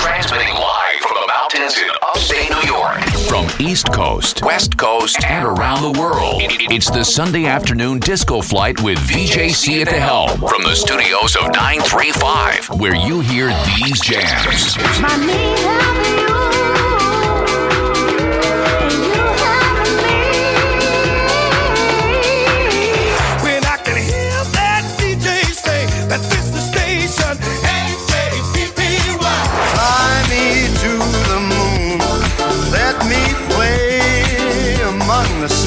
Transmitting live from the mountains in upstate New York. From East Coast, West Coast, and around the world. It's the Sunday afternoon disco flight with VJC at the helm. From the studios of 935, where you hear these jams.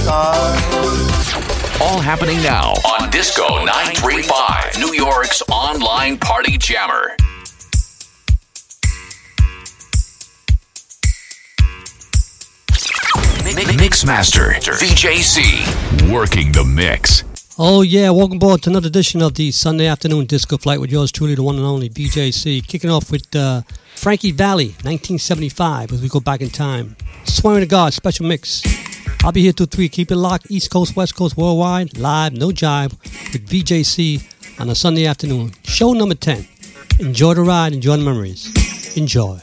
All happening now on Disco 935, New York's online party jammer. Mixmaster VJC working the mix. Oh yeah, welcome aboard to another edition of the Sunday afternoon disco flight with yours truly, the one and only VJC. Kicking off with uh, Frankie Valli, 1975, as we go back in time. Swearing to God, special mix. I'll be here till three. Keep it locked, East Coast, West Coast, worldwide, live, no jive, with VJC on a Sunday afternoon. Show number 10. Enjoy the ride, enjoy the memories. Enjoy.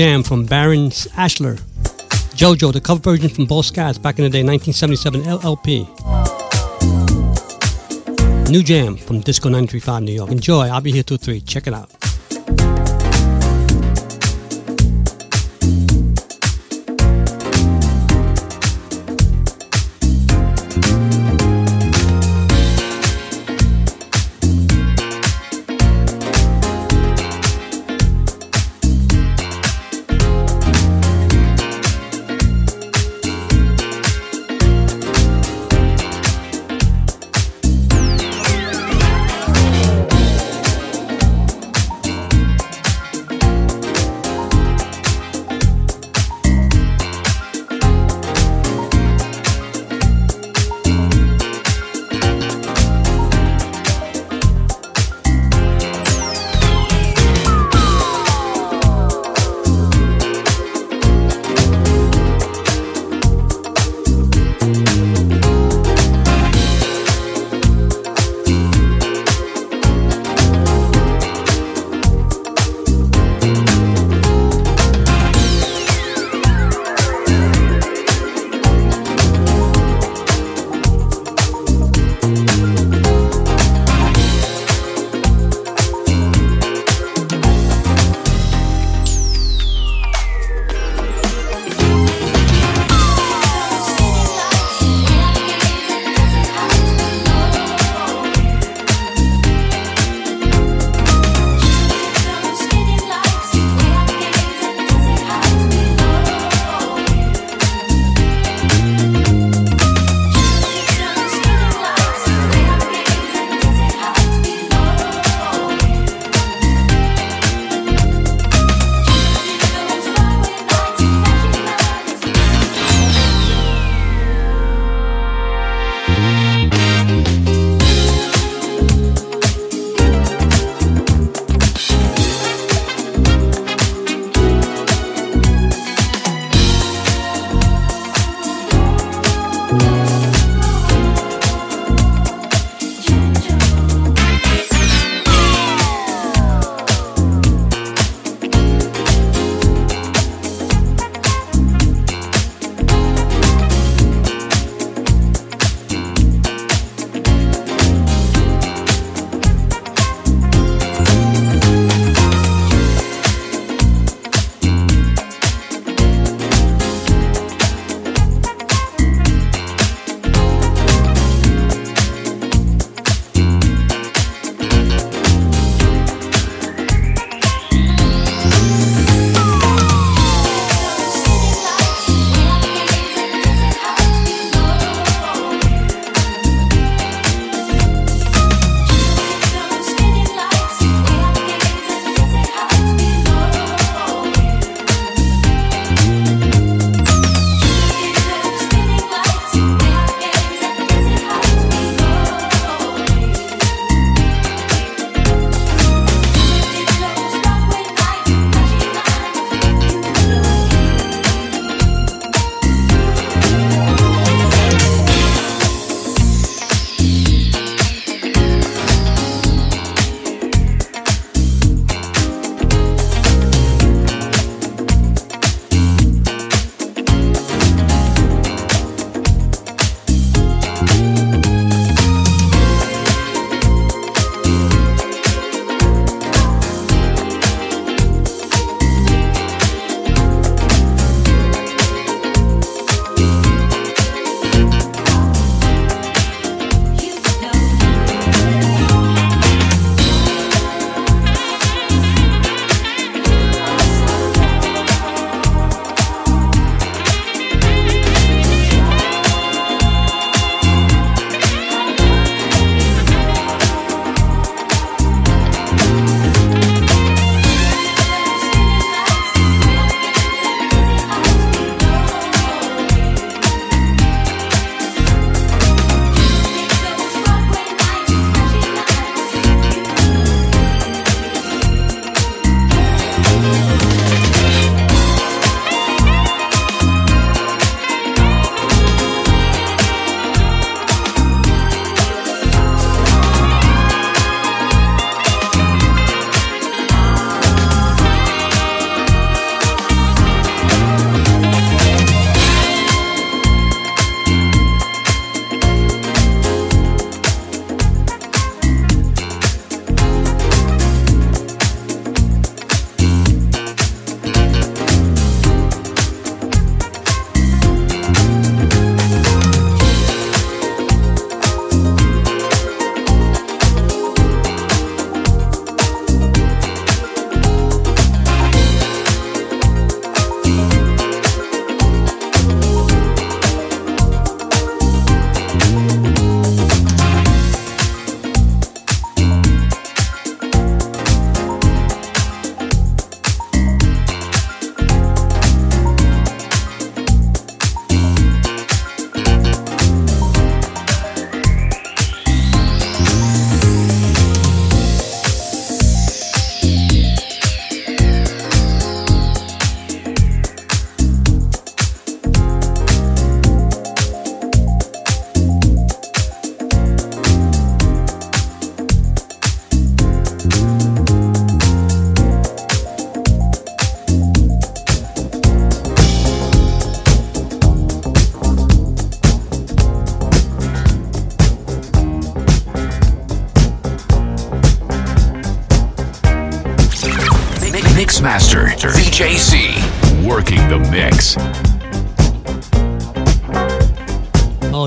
Jam from Baron Ashler. JoJo, the cover version from Boz Scaggs back in the day, 1977 LLP. New jam from Disco 935 New York. Enjoy. I'll be here till 3. Check it out.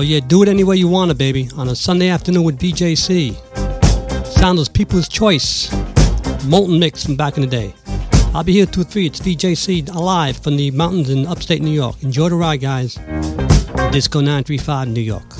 Yeah, do it any way you want it, baby. On a Sunday afternoon with VJC. Soundless People's Choice. Moulton Mix from back in the day. I'll be here 2 3. It's VJC alive from the mountains in upstate New York. Enjoy the ride, guys. Disco 935 New York.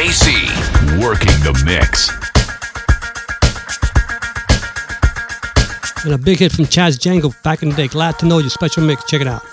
VJC working the mix. And a big hit from Chaz Jankel back in the day. Glad to know you. Special mix. Check it out.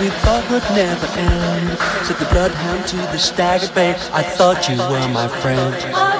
We thought would never end. Said the bloodhound to the staggered bay, I thought you were my friend.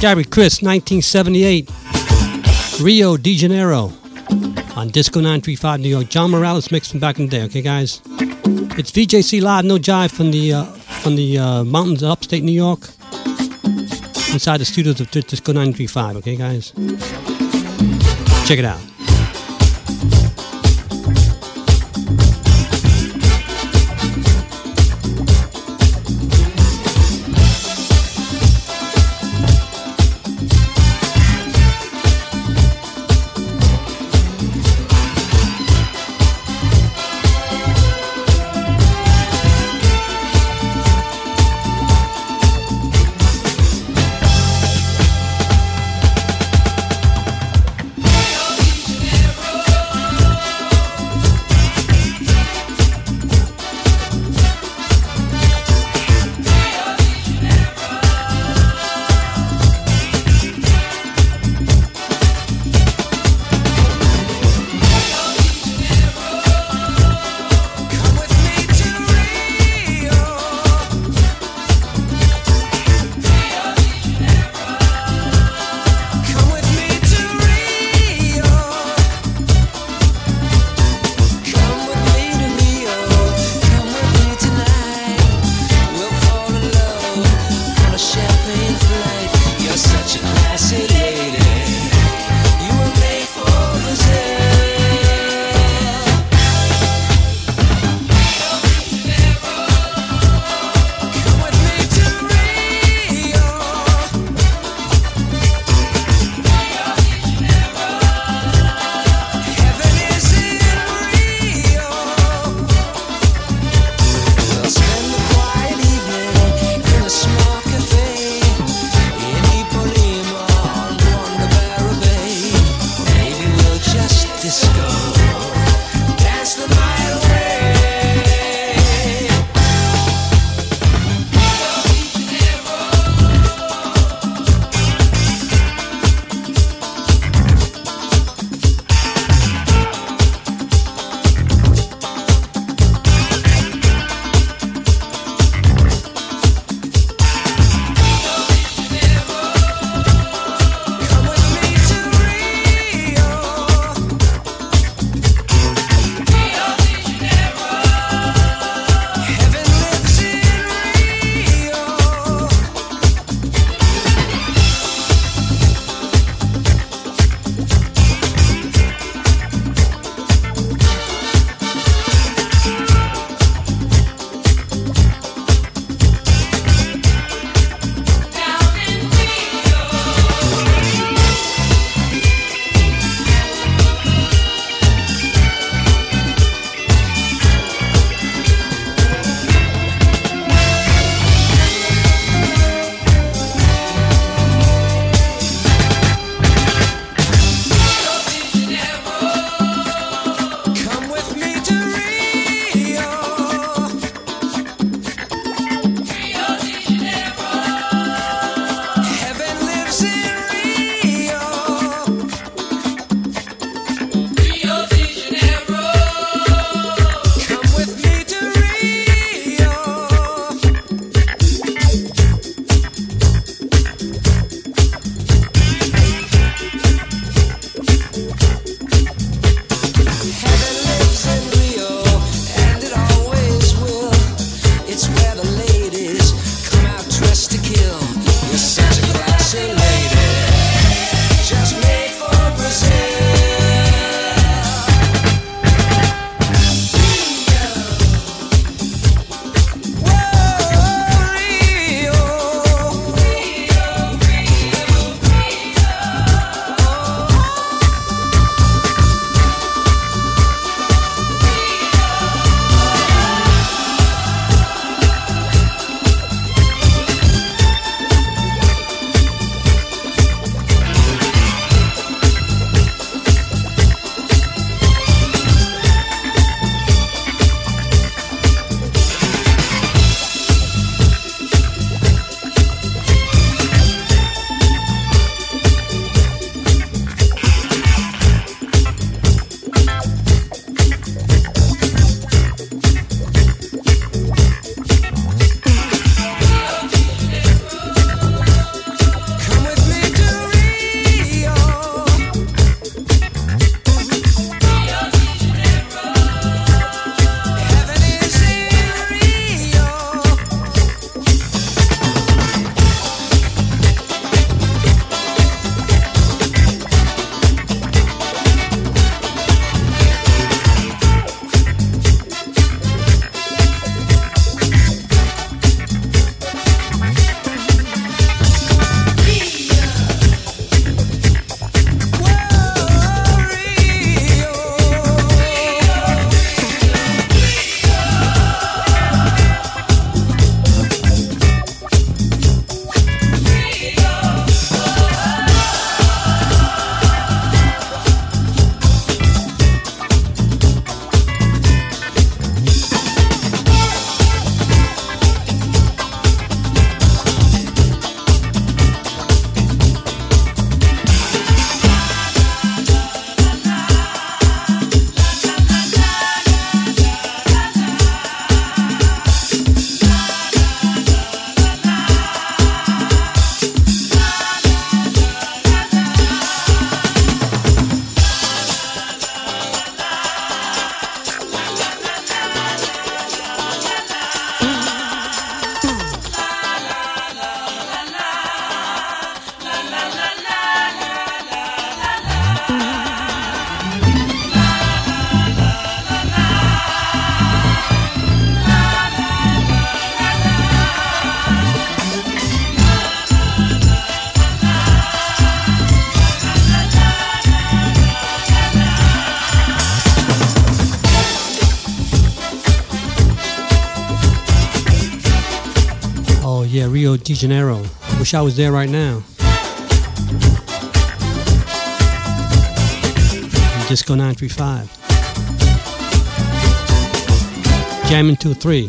Gary Criss, 1978. Rio de Janeiro on Disco 935 New York. John Morales from back in the day. Okay, guys. It's VJC Live, no jive from the uh, from the uh, mountains of upstate New York. Inside the studios of Disco 935. Okay, guys. Check it out. Janeiro. Wish I was there right now. Disco 935. Jamming 2-3.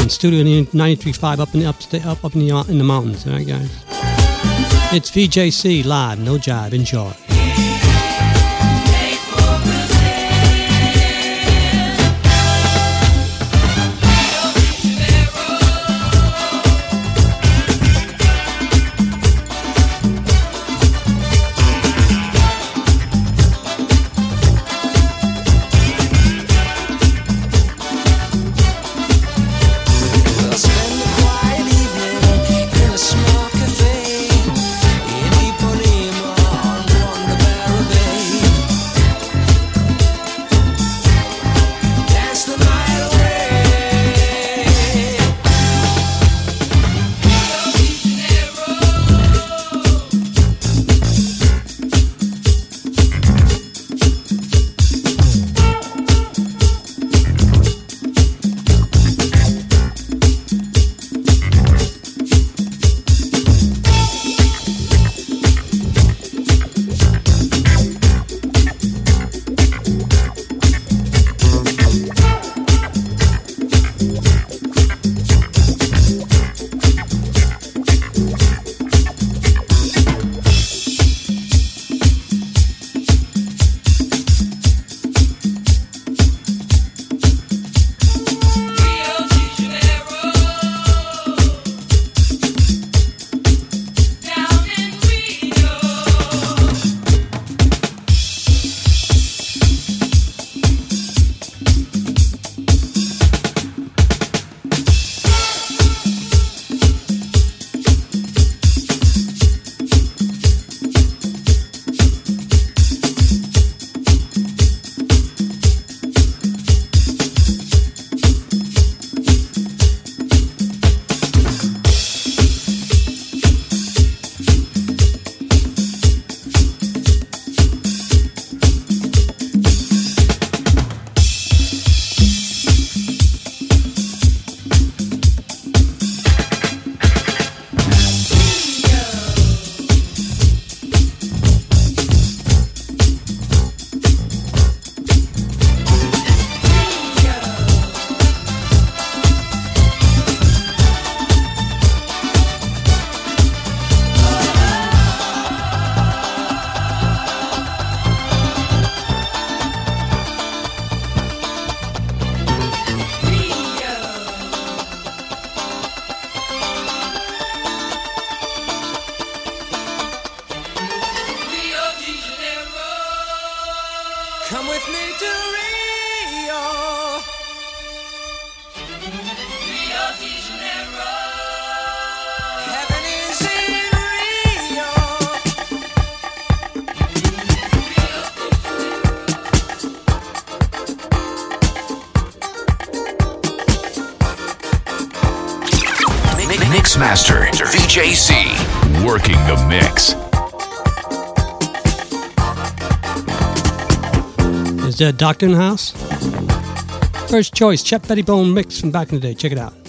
In Studio 935 up in the, up, up, up in the, in the mountains. All right, guys? It's VJC live, no jive. Enjoy. Doctor in the House. First choice, Shep Pettibone mix from back in the day. Check it out.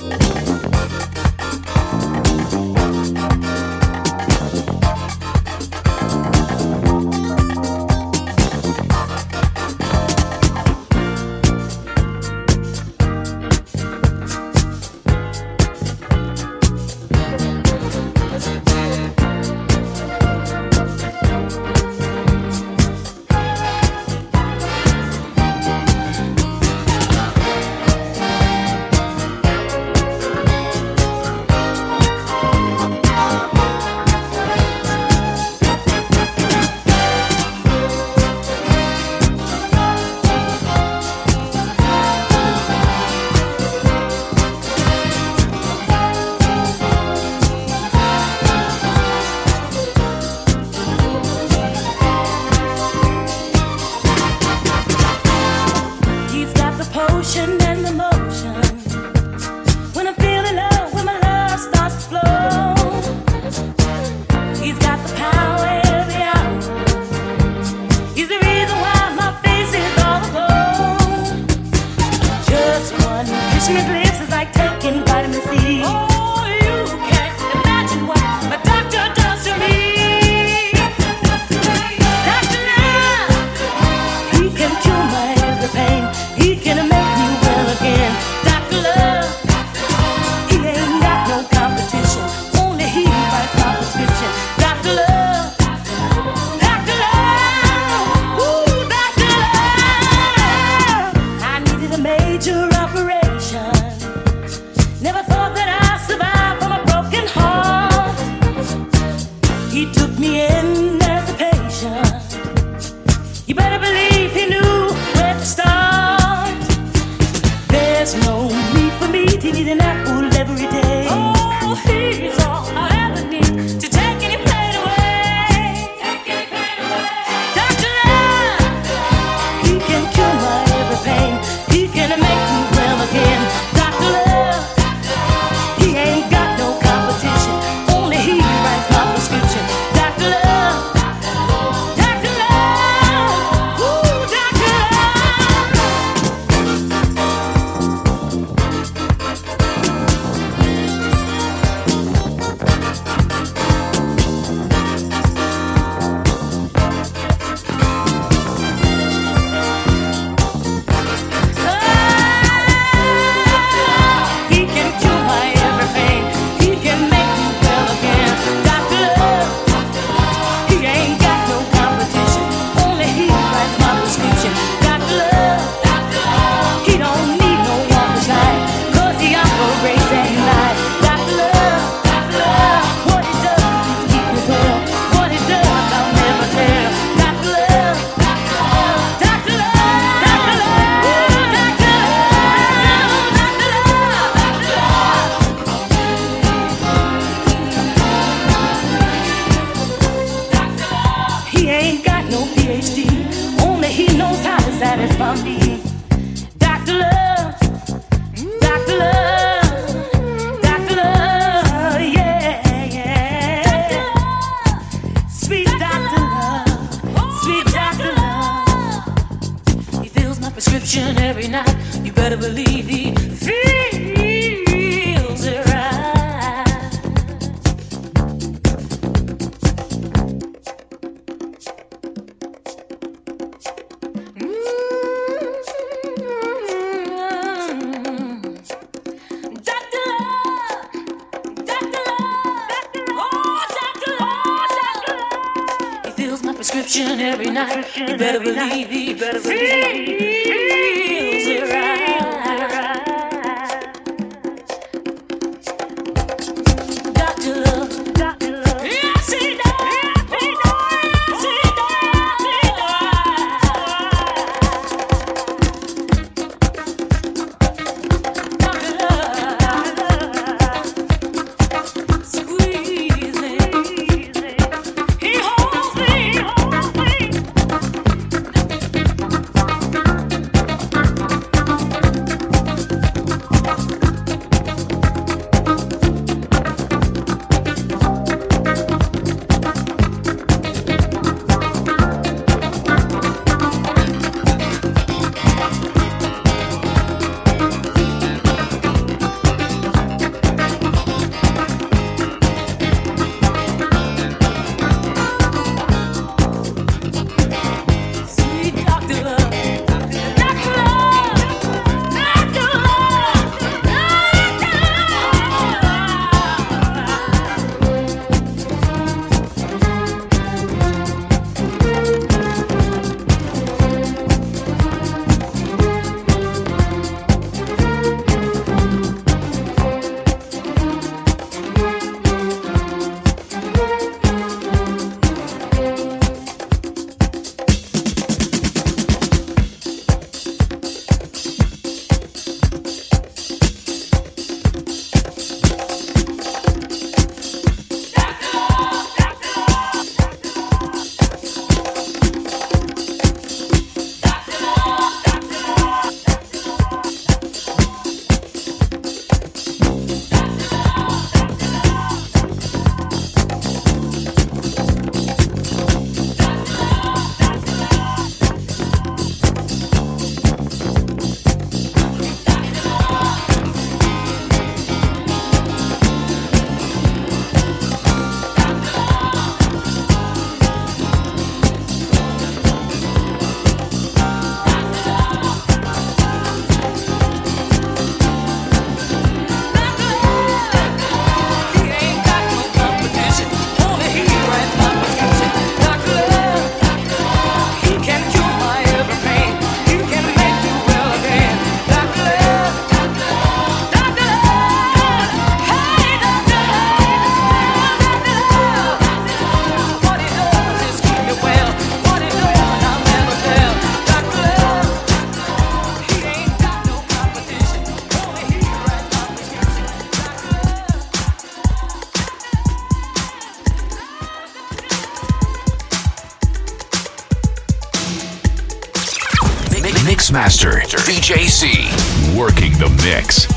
VJC, working the mix.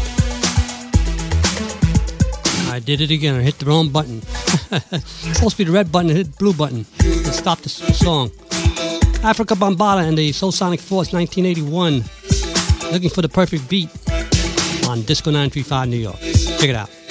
I did it again. I hit the wrong button. supposed to be the red button, I hit the blue button. And stopped the song. Afrika Bambaataa and the Soul Sonic Force 1981. Looking for the perfect beat on Disco 935 New York. Check it out.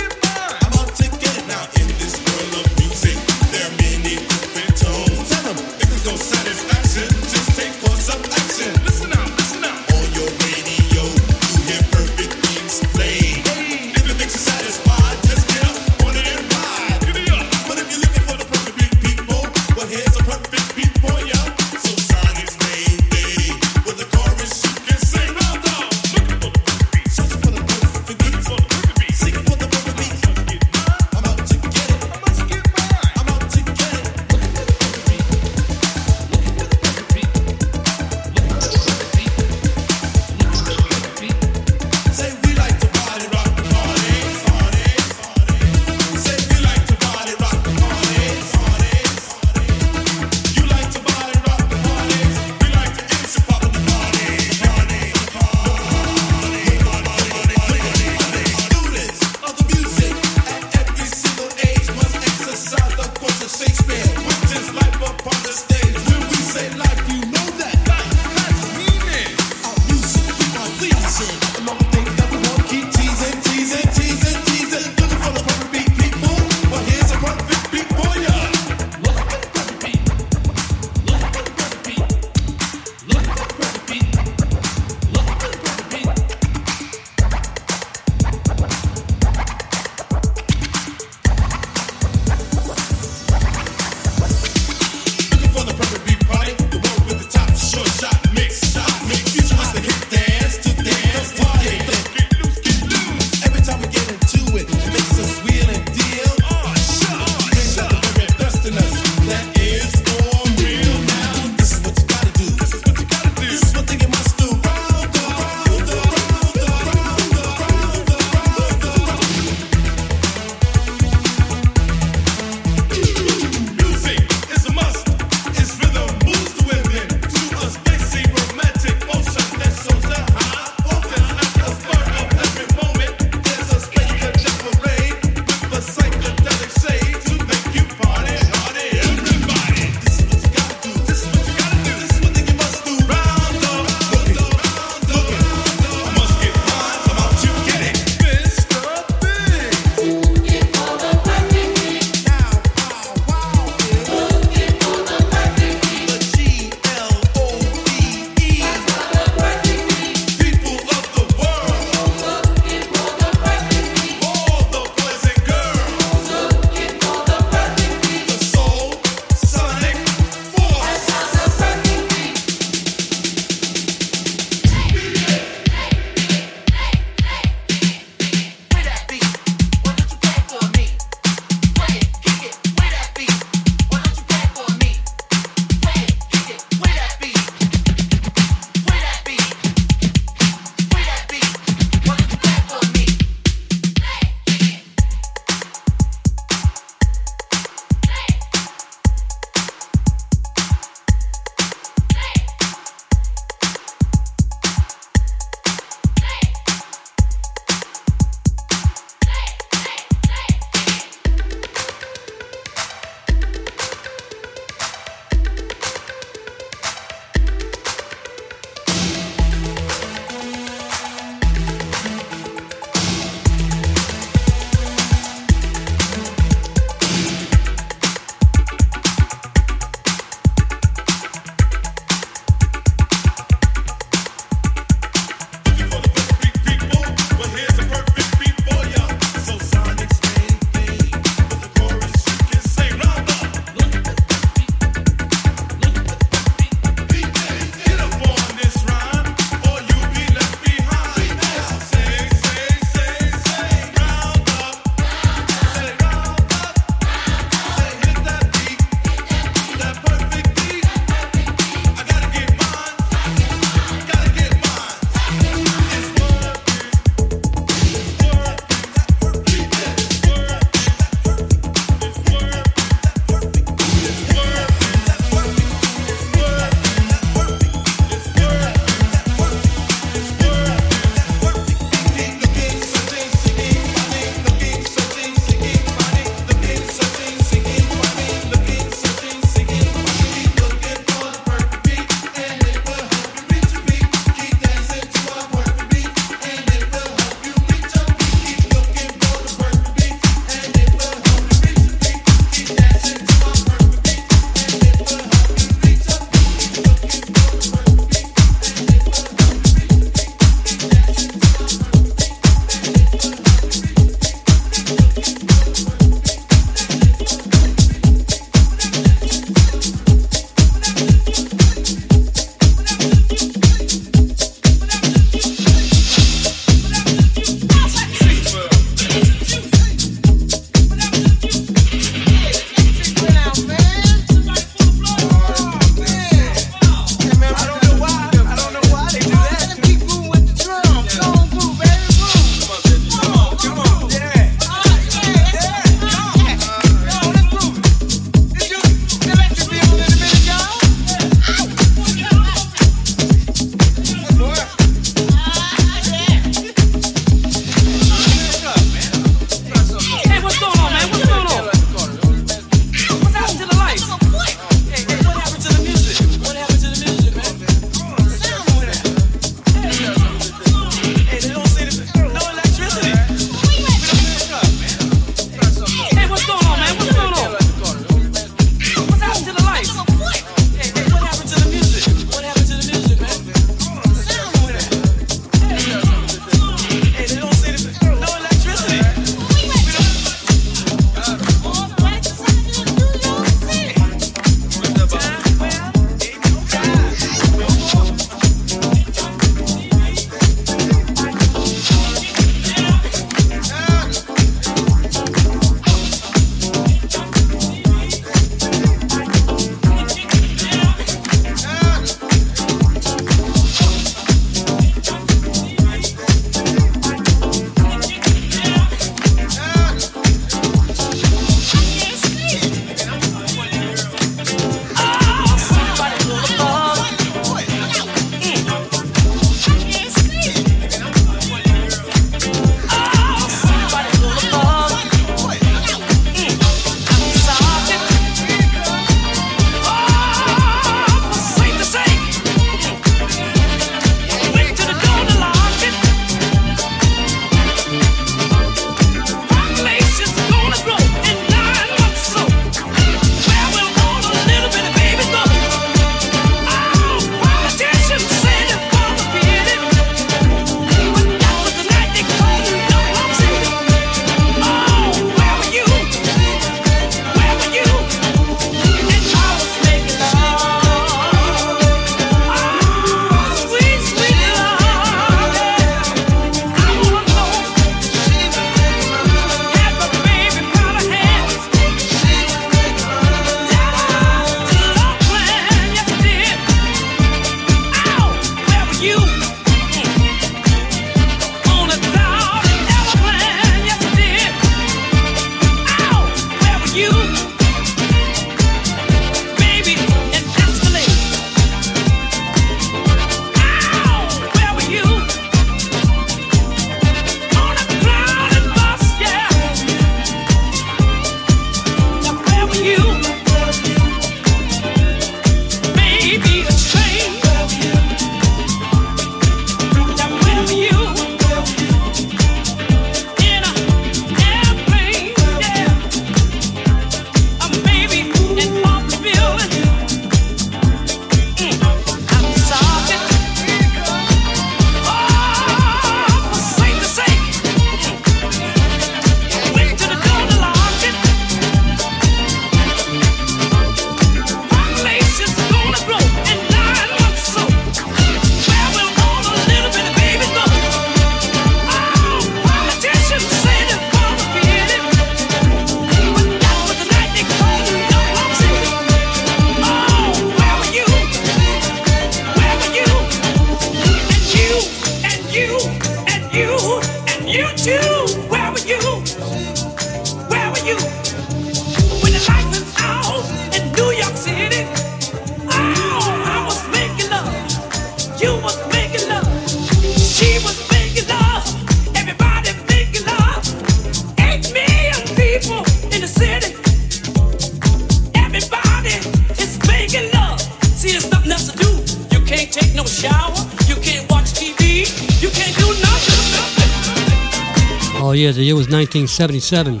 1977.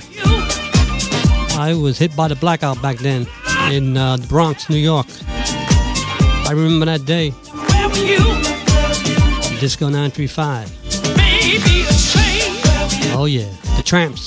I was hit by the blackout back then in uh, the Bronx, New York. I remember that day. Disco 935. Oh yeah, the Trammps.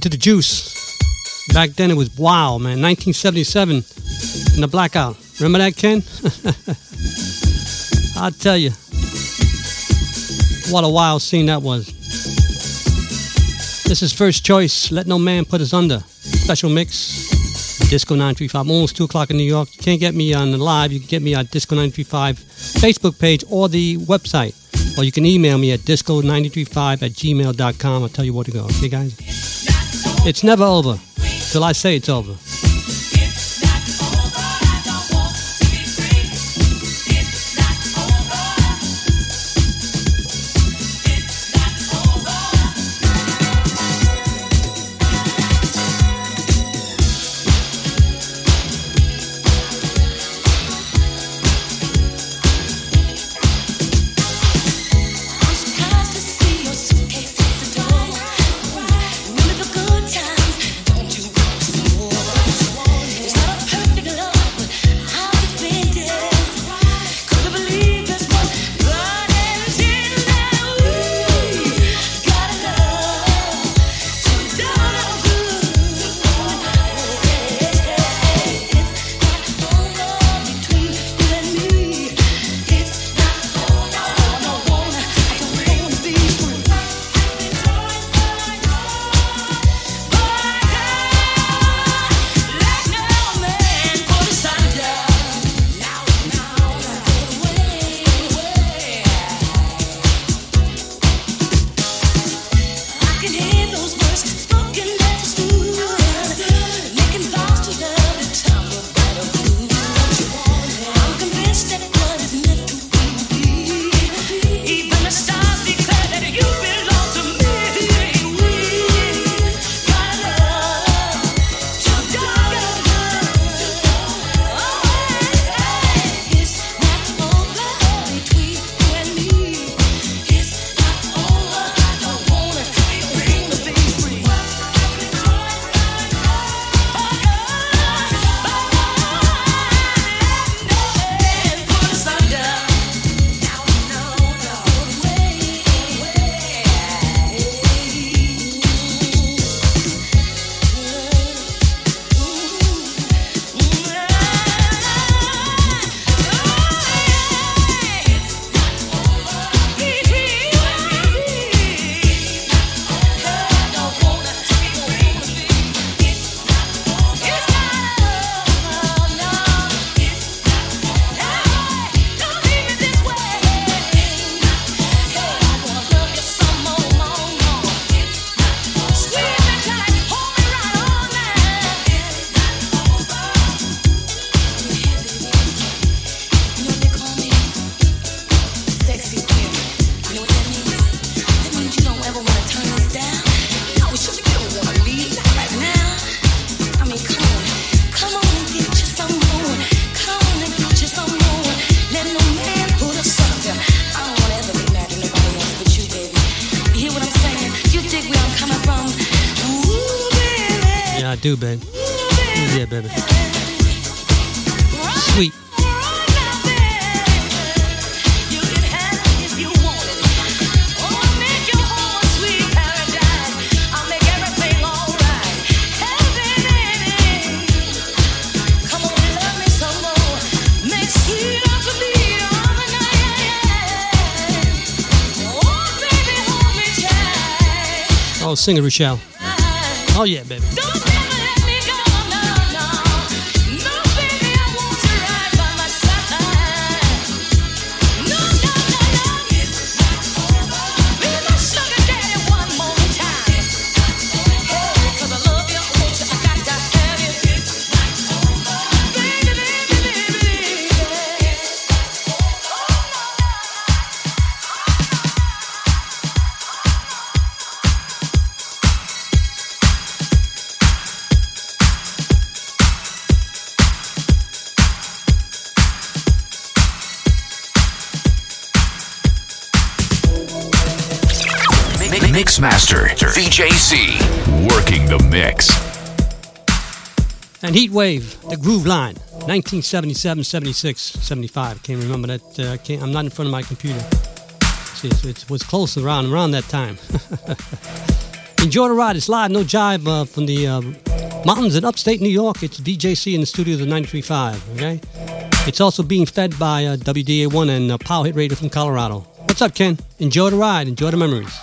To the juice? Back then it was wow, man. 1977 in the blackout. Remember that, Ken? I'll tell you. What a wild scene that was. This is first choice. Let no man put asunder. Special mix. Disco 935. Almost 2 o'clock in New York. You can't get me on the live. You can get me at Disco 935 Facebook page or the website. Or you can email me at disco935 at gmail.com. I'll tell you where to go. Okay, guys? It's never over till I say it's over. Sing it, Rochelle. Ah. Oh, yeah, baby. Mixmaster VJC working the mix. And Heatwave, the Groove Line, 1977, 76, 75. Can't remember that. Uh, can't, I'm not in front of my computer. See, it was close around around that time. Enjoy the ride. It's live, no jive uh, from the uh, mountains in upstate New York. It's VJC in the studios of 93.5. Okay. It's also being fed by uh, WDA1 and uh, Power Hit Radio from Colorado. What's up, Ken? Enjoy the ride. Enjoy the memories.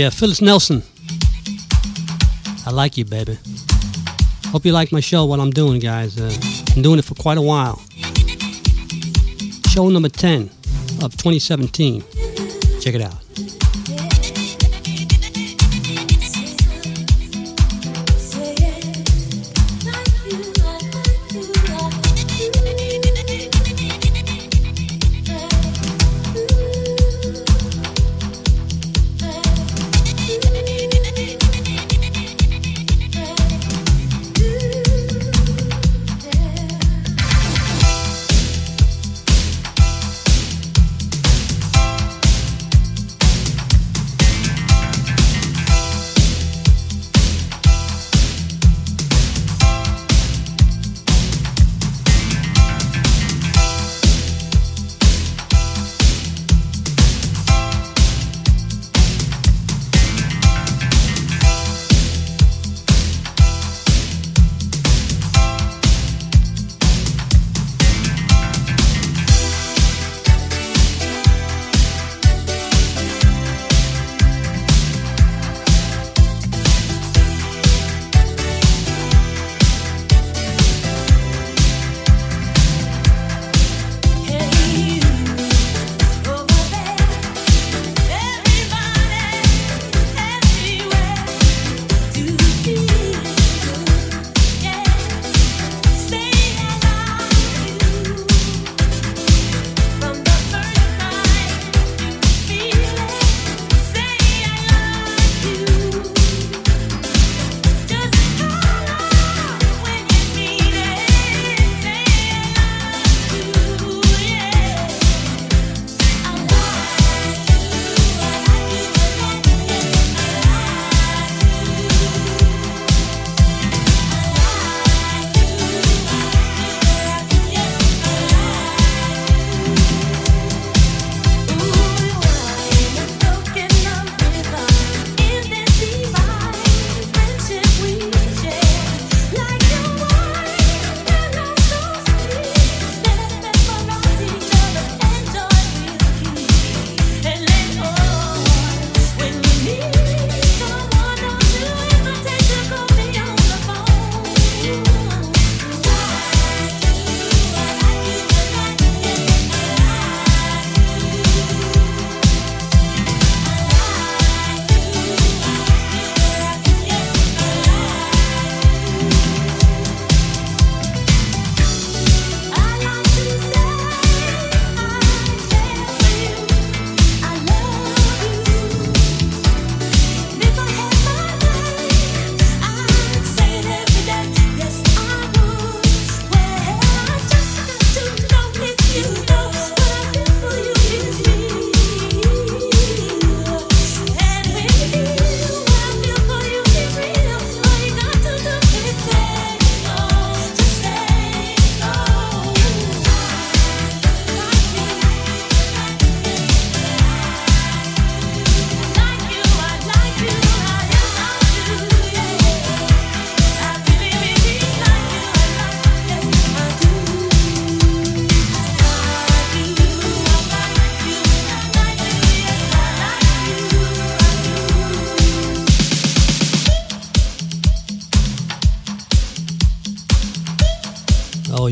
Yeah, Phyllis Nelson. I like you, baby. Hope you like my show, what I'm doing, guys. Uh, been doing it for quite a while. Show number 10 of 2017. Check it out.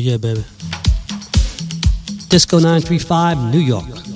Yeah, baby. Disco 935, New York.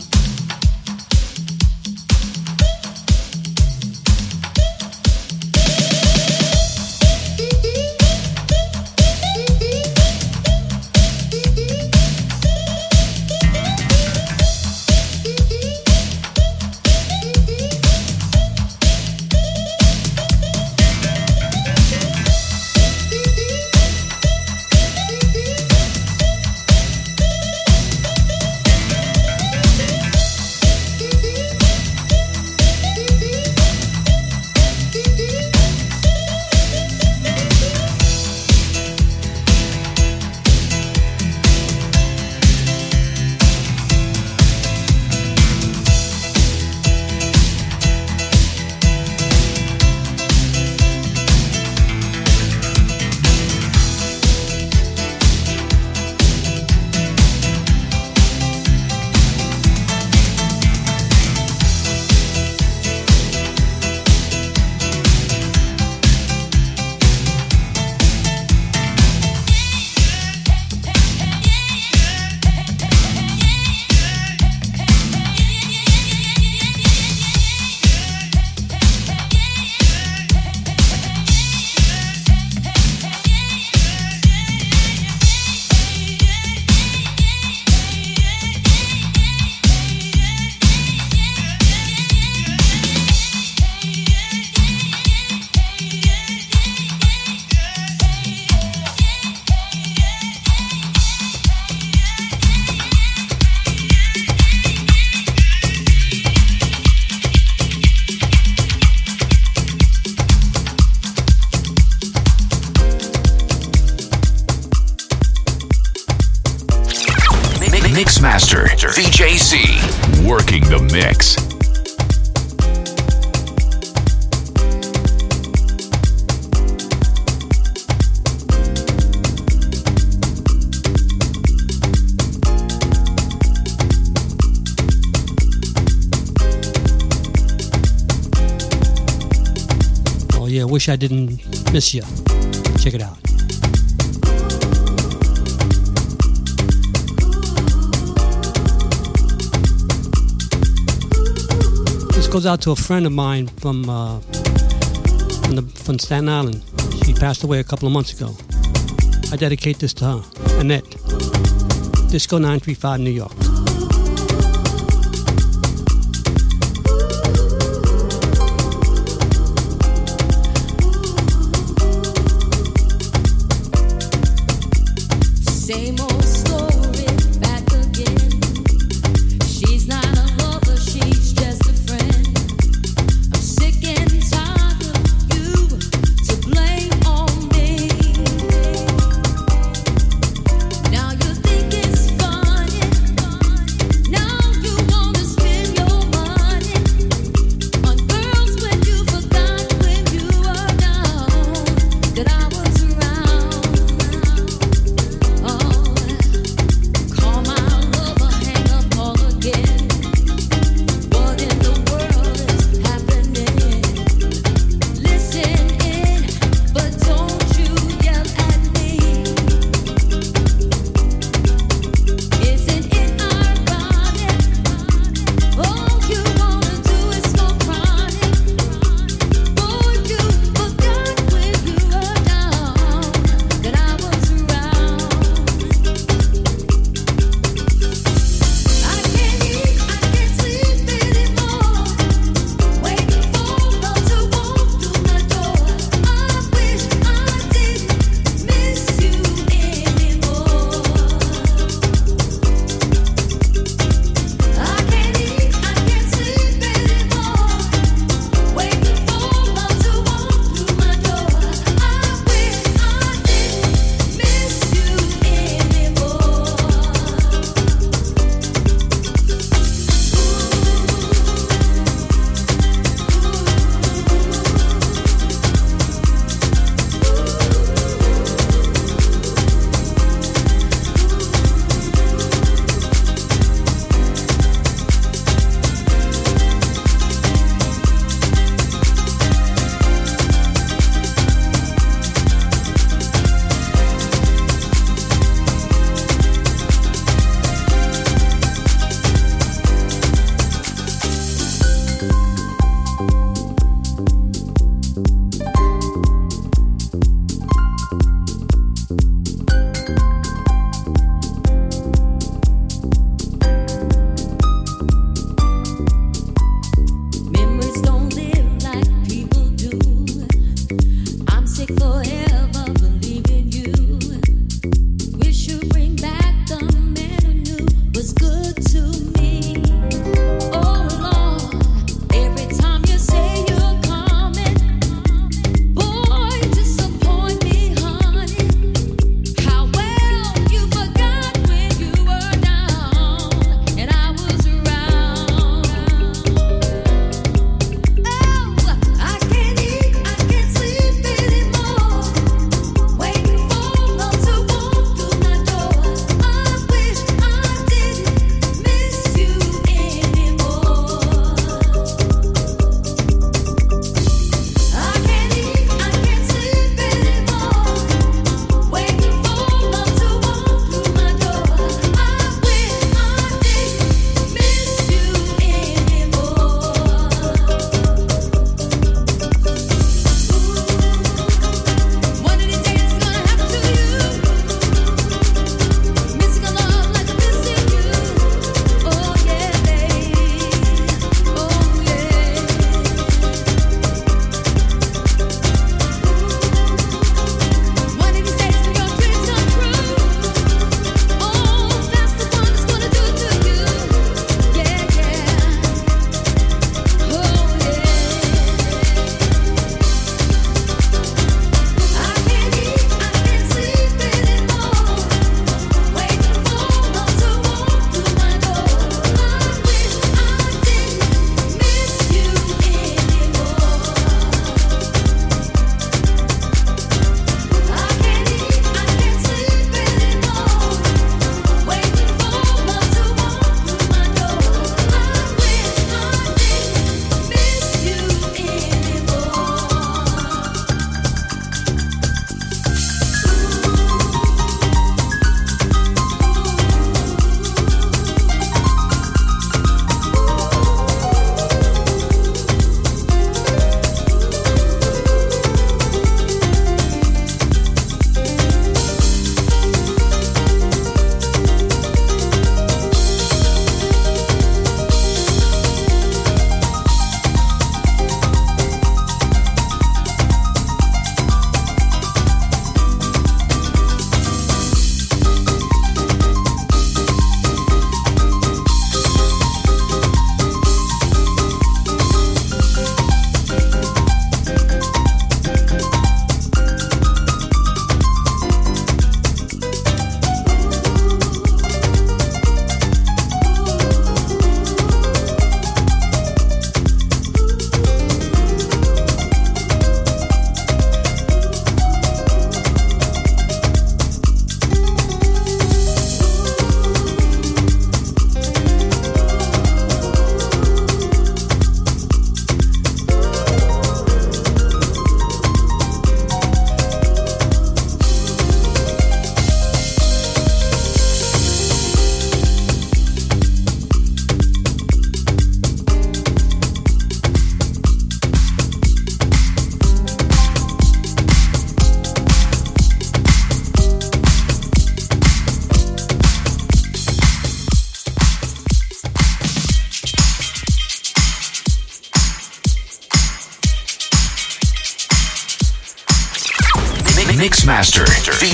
I didn't miss you. Check it out. This goes out to a friend of mine from uh, from, the, from Staten Island. She passed away a couple of months ago. I dedicate this to her, Annette. Disco 935 New York.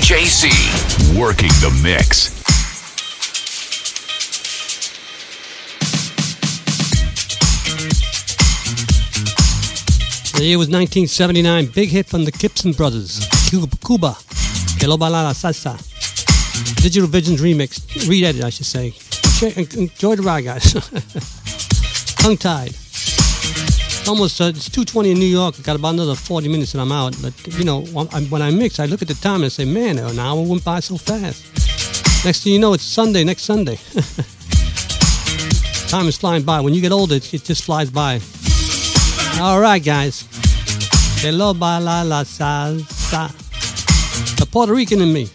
VJC, working the mix. The year was 1979. Big hit from the Gibson Brothers. Cuba. Que lo baila la salsa. Digital Visions remix. Re-edit, I should say. Enjoy the ride, guys. Tongue tied. Almost, uh, it's 2.20 in New York. I got about another 40 minutes and I'm out. But, you know, when I mix, I look at the time and I say, man, an hour went by so fast. Next thing you know, it's Sunday, next Sunday. time is flying by. When you get older, it, it just flies by. All right, guys. Hello, la la salsa. The Puerto Rican in me.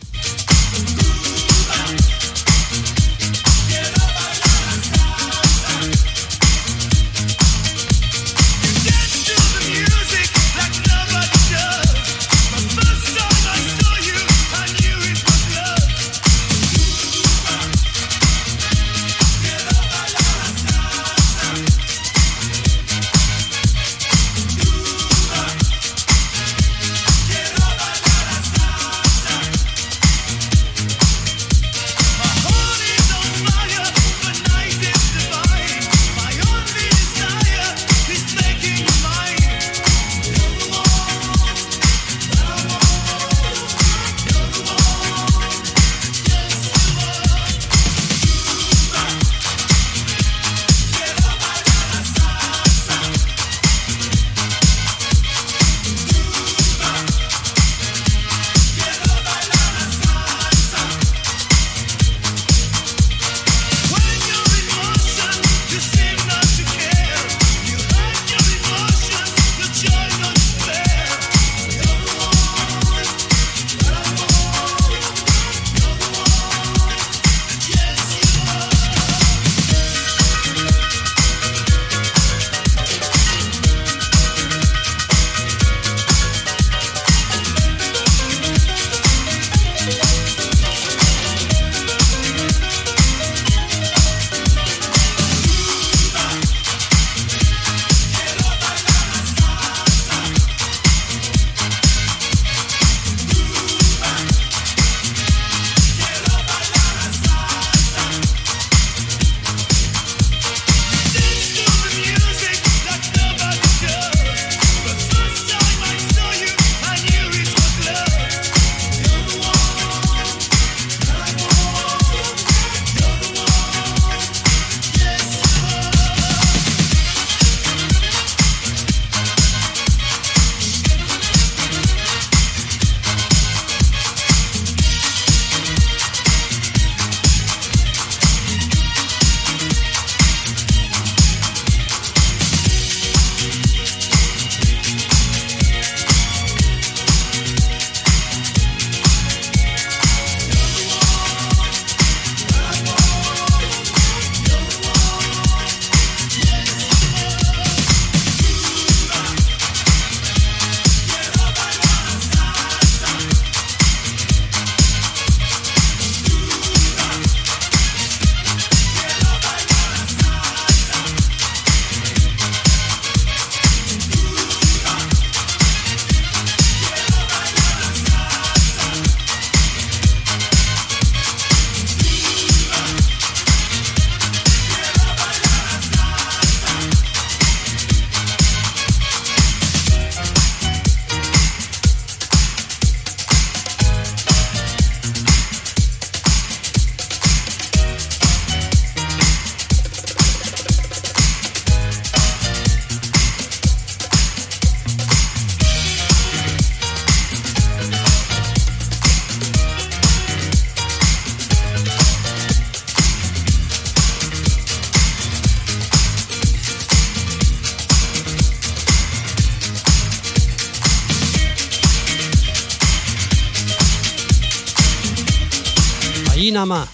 Nama.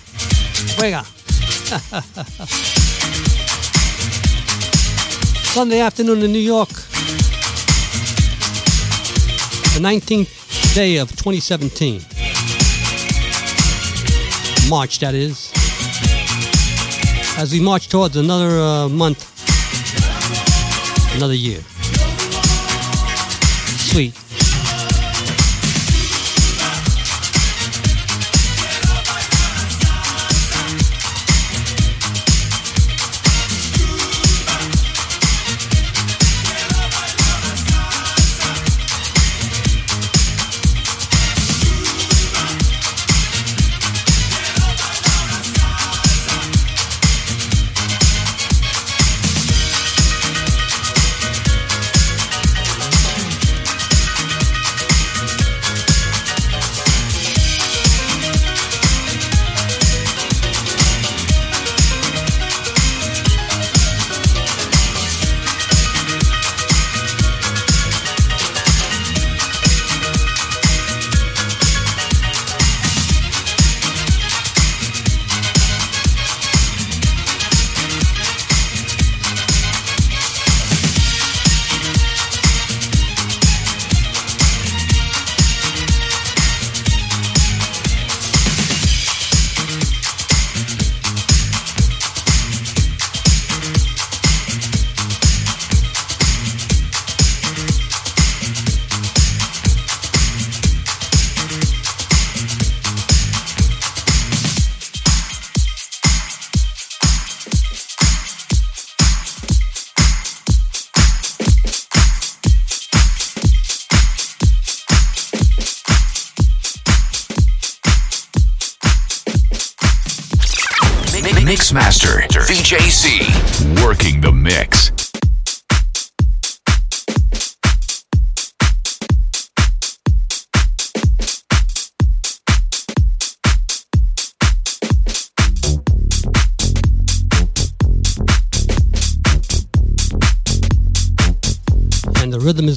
Juega. Sunday afternoon in New York. The 19th day of 2017. March, that is. As we march towards another uh, month, another year. Sweet.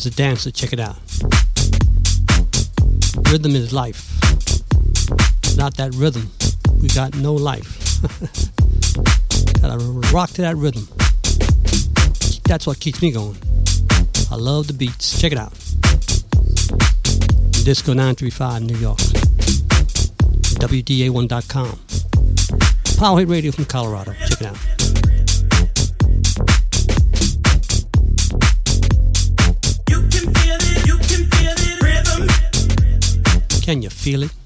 Is the dancer. Check it out. Rhythm is life. Not that rhythm. We got no life. Gotta rock to that rhythm. That's what keeps me going. I love the beats. Check it out. Disco 935 New York. WDA1.com. Power Hit Radio from Colorado. Check it out. Can you feel it?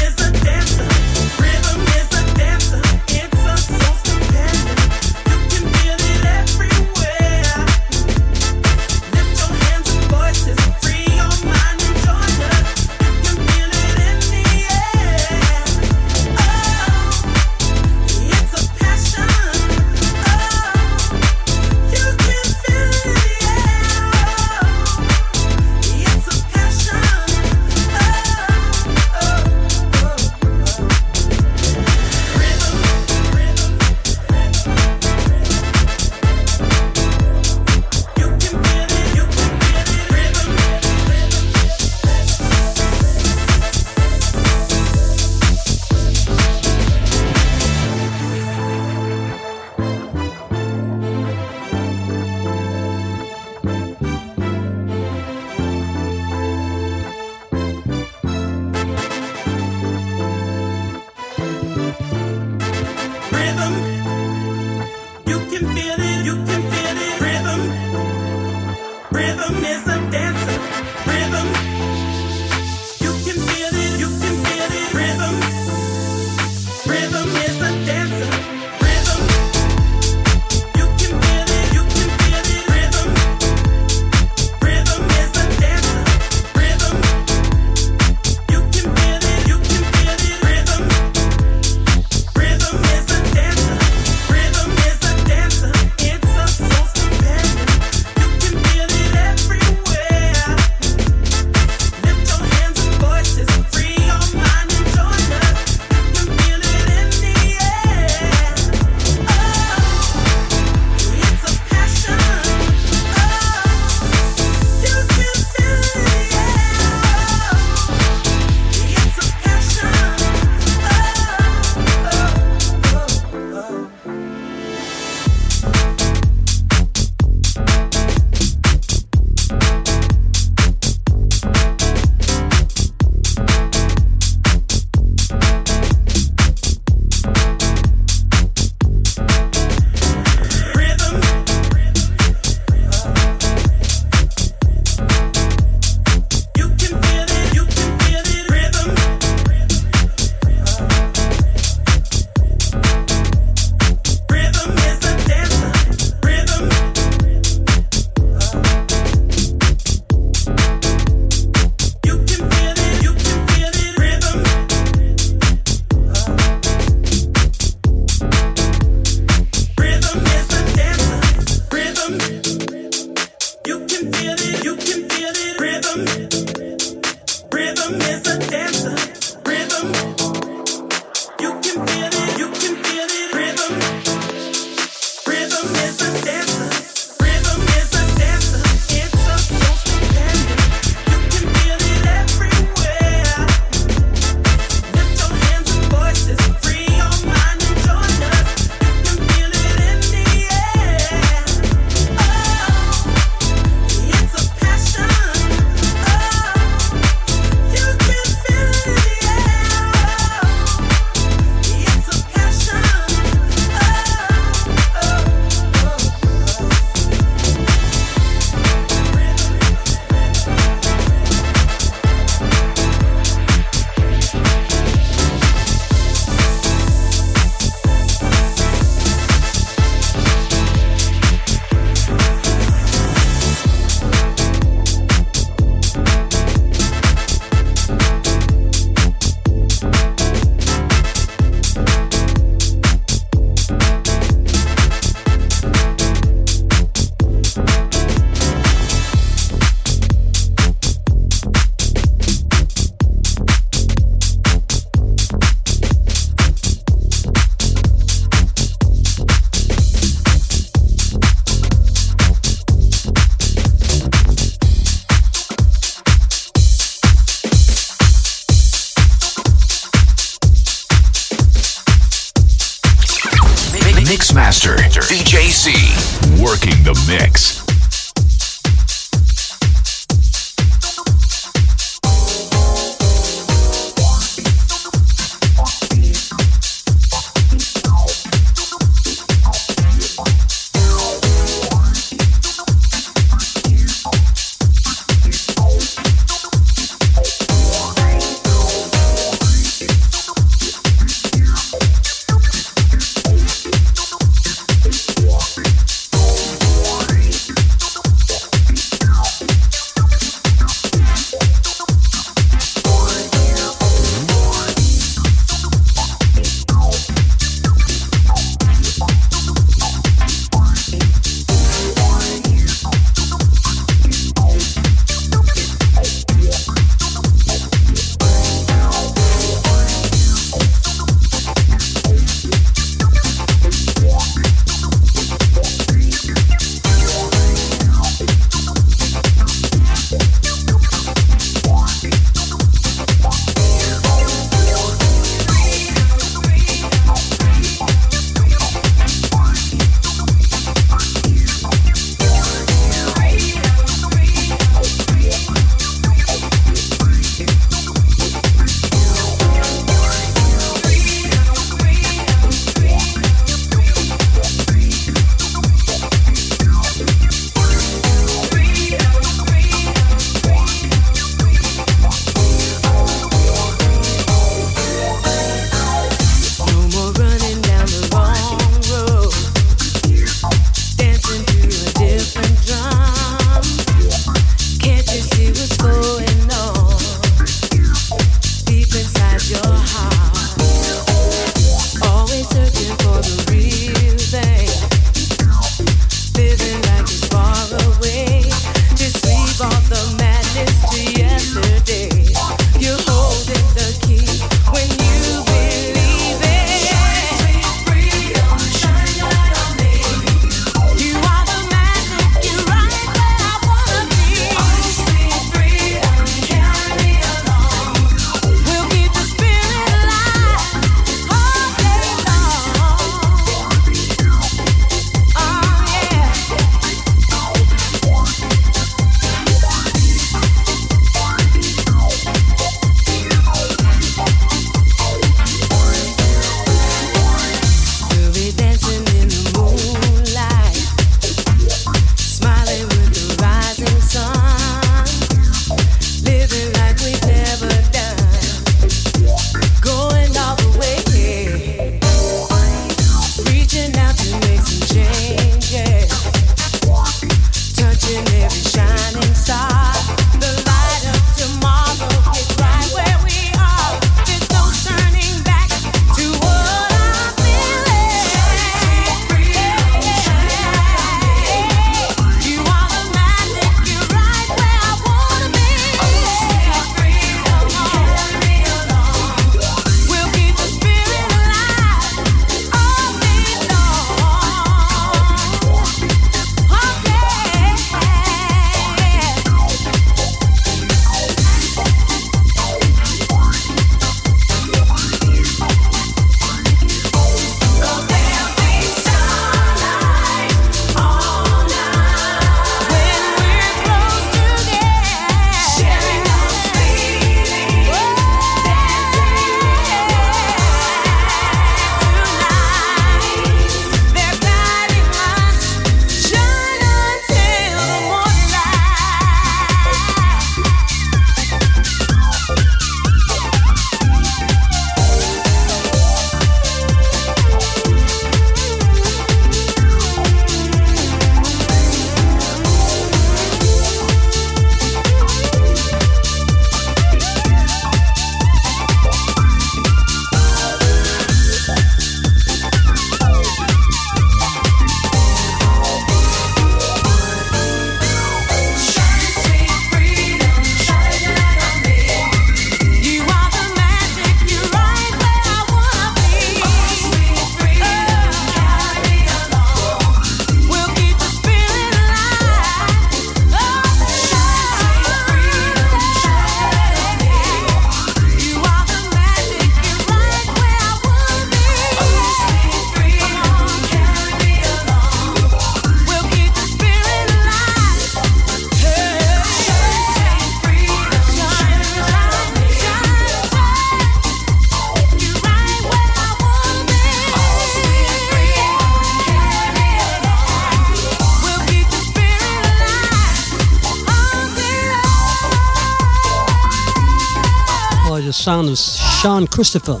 Christopher.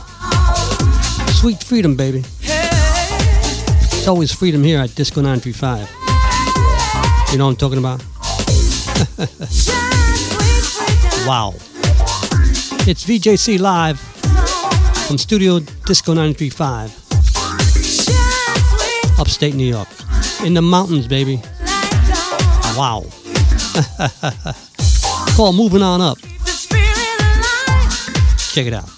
Sweet freedom, baby. It's always freedom here at Disco 935. You know what I'm talking about? wow. It's VJC Live from Studio Disco 935. Upstate New York. In the mountains, baby. Wow. Call Moving On Up. Check it out.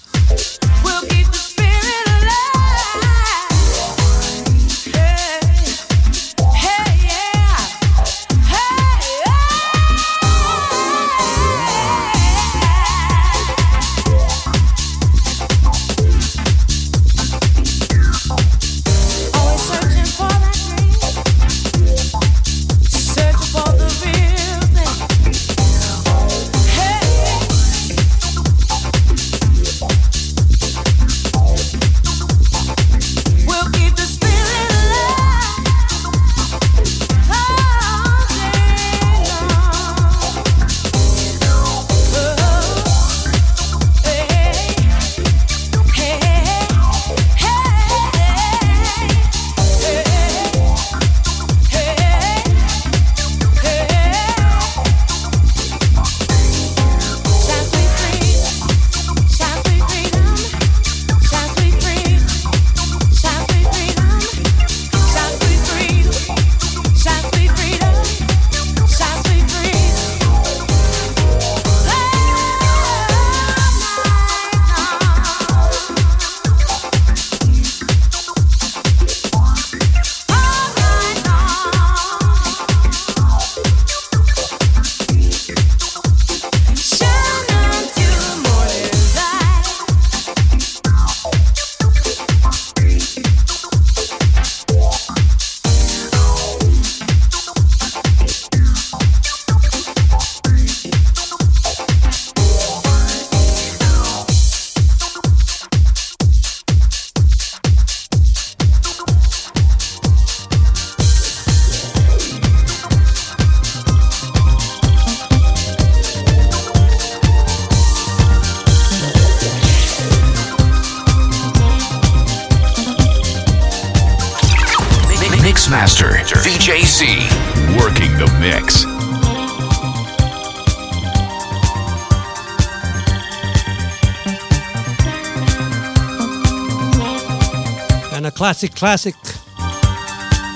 Classic, classic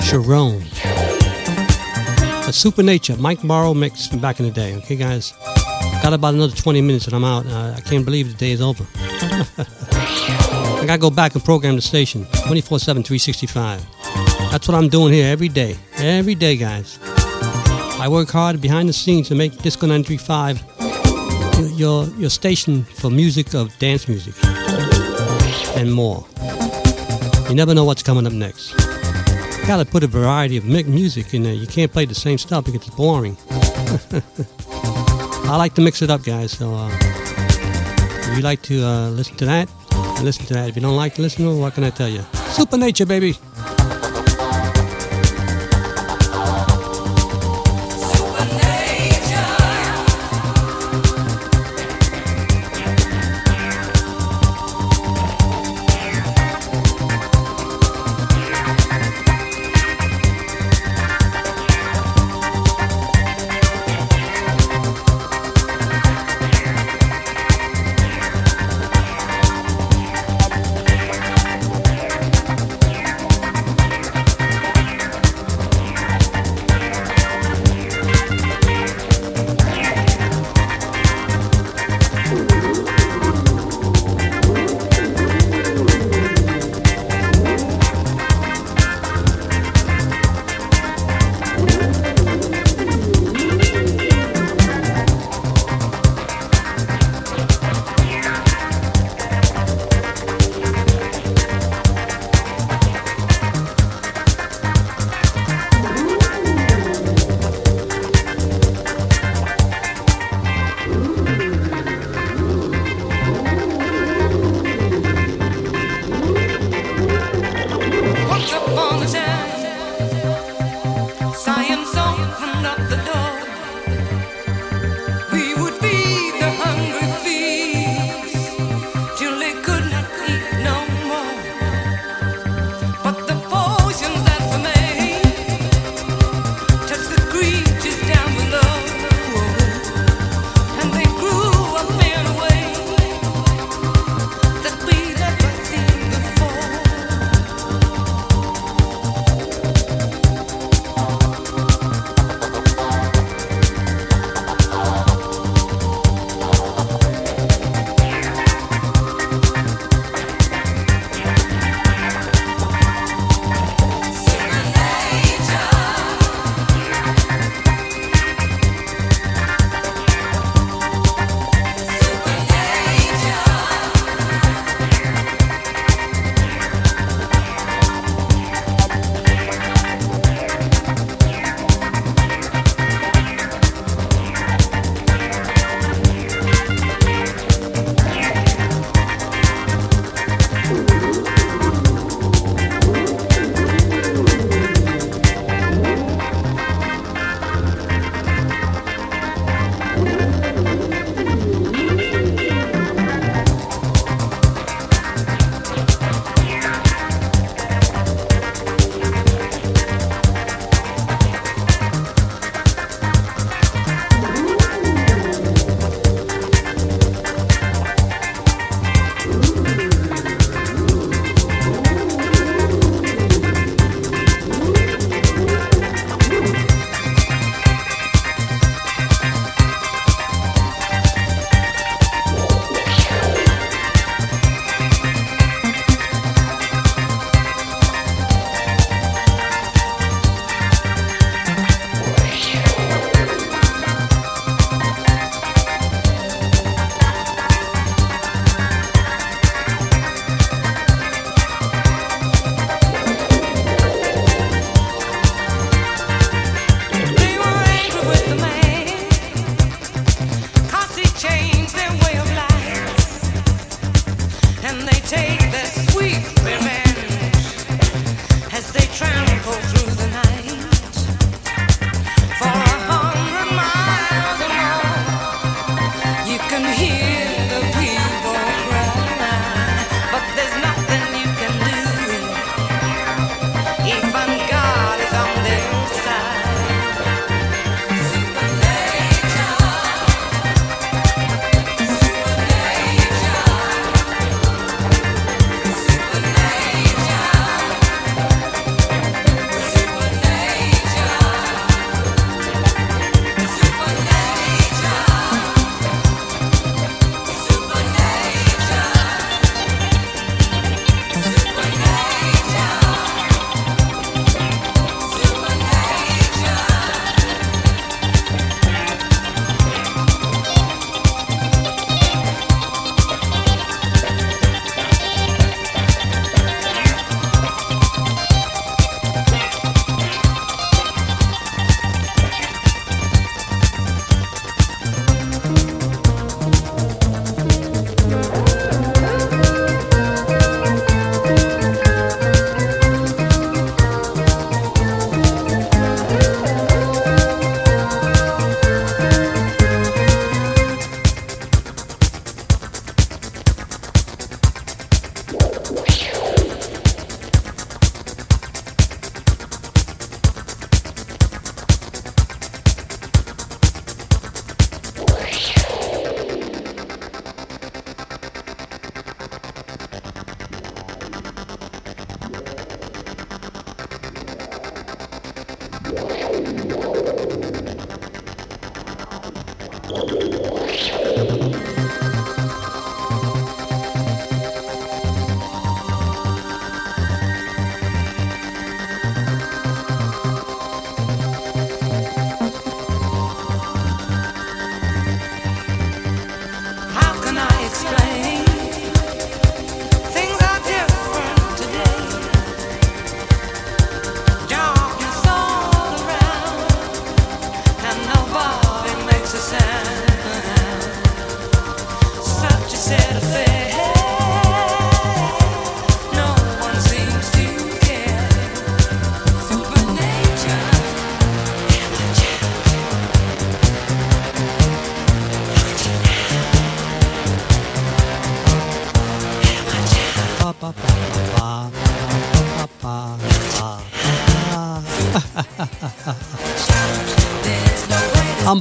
Cerrone. A Supernature, Mike Maurro mix from back in the day. Okay, guys? Got about another 20 minutes and I'm out. Uh, I can't believe the day is over. I gotta go back and program the station 24 7, 365. That's what I'm doing here every day. Every day, guys. I work hard behind the scenes to make Disco 935 your, your station for music of dance music and more. You never know what's coming up next. You gotta put a variety of music in there. You can't play the same stuff because it's boring. I like to mix it up, guys. So uh, if you like to uh, listen to that, listen to that. If you don't like to listen to it, what can I tell you? Supernature, baby.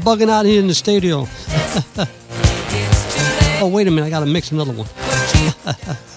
Bugging out here in the studio. oh, wait a minute. I got to mix another one.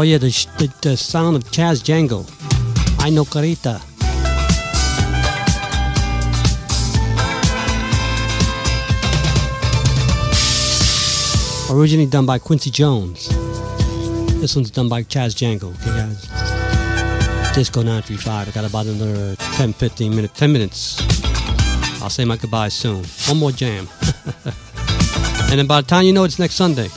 Oh yeah, the, the, the sound of Chaz Jankel. Ai No Corrida. Originally done by Quincy Jones. This one's done by Chaz Jankel. Okay, guys. Disco 935. I got about another 10, 15 minutes. 10 minutes. I'll say my goodbyes soon. One more jam. and then by the time you know it's next Sunday.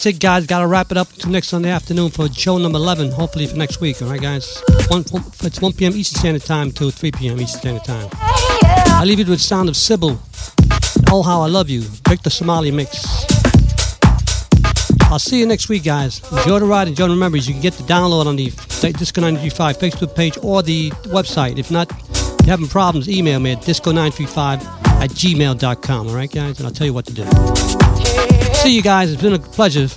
That's it, guys. Got to wrap it up until next Sunday afternoon for show number 11, hopefully for next week. All right, guys? One, it's 1 p.m. Eastern Standard Time to 3 p.m. Eastern Standard Time. I leave you with sound of Sybil. Oh, how I love you. Victor Simonelli mix. I'll see you next week, guys. Enjoy the ride. Enjoy the memories. You can get the download on the Disco 935 Facebook page or the website. If not, if you're having problems, email me at disco935 at gmail.com. All right, guys? And I'll tell you what to do. See you guys. It's been a pleasure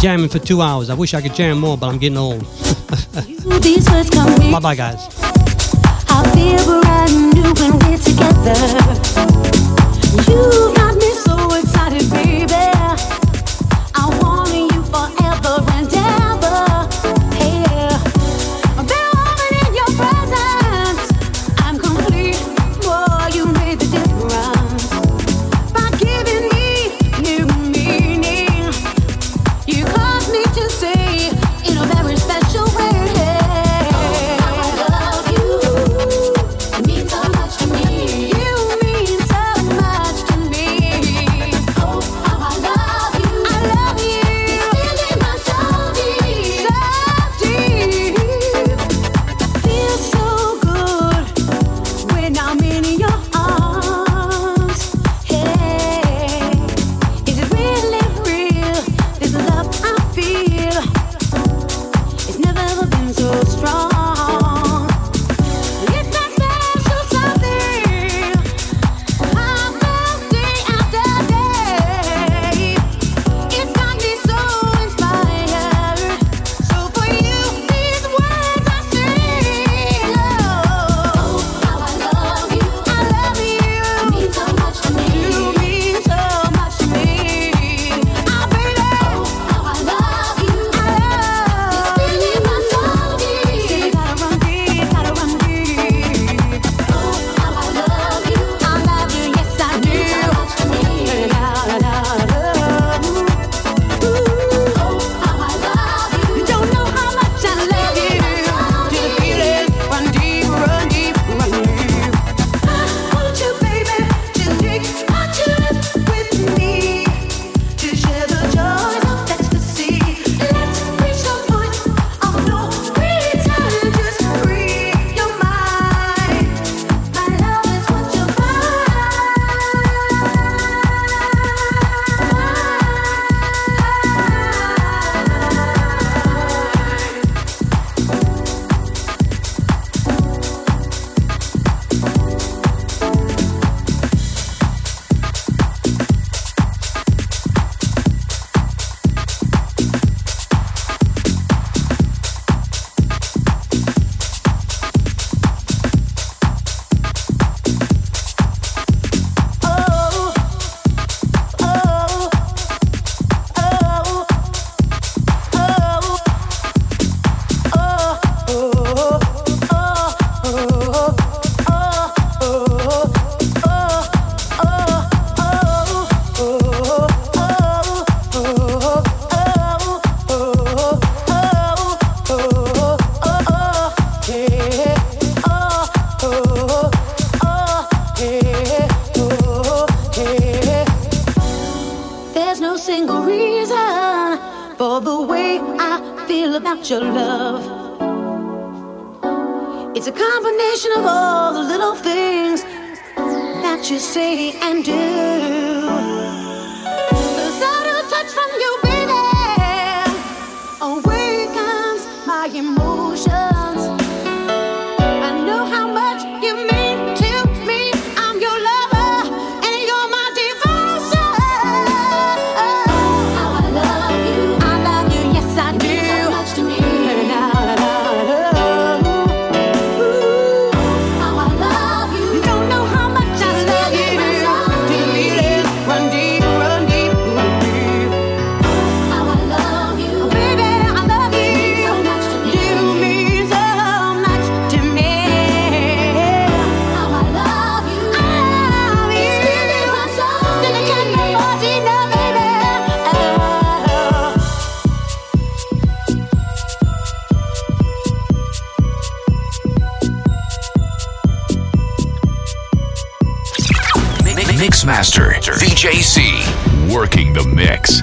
jamming for two hours. I wish I could jam more, but I'm getting old. bye bye, guys. I feel brand new when we're together. You got me so excited, baby. VJC, working the mix.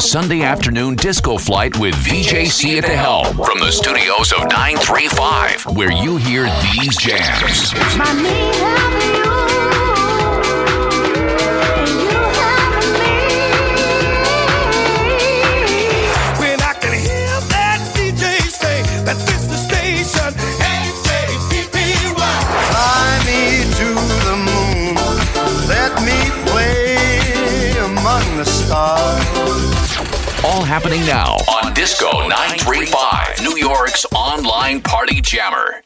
Sunday afternoon disco flight with VJC at the helm from the studios of 935, where you hear these jams. All happening now on Disco 935, New York's online party jammer.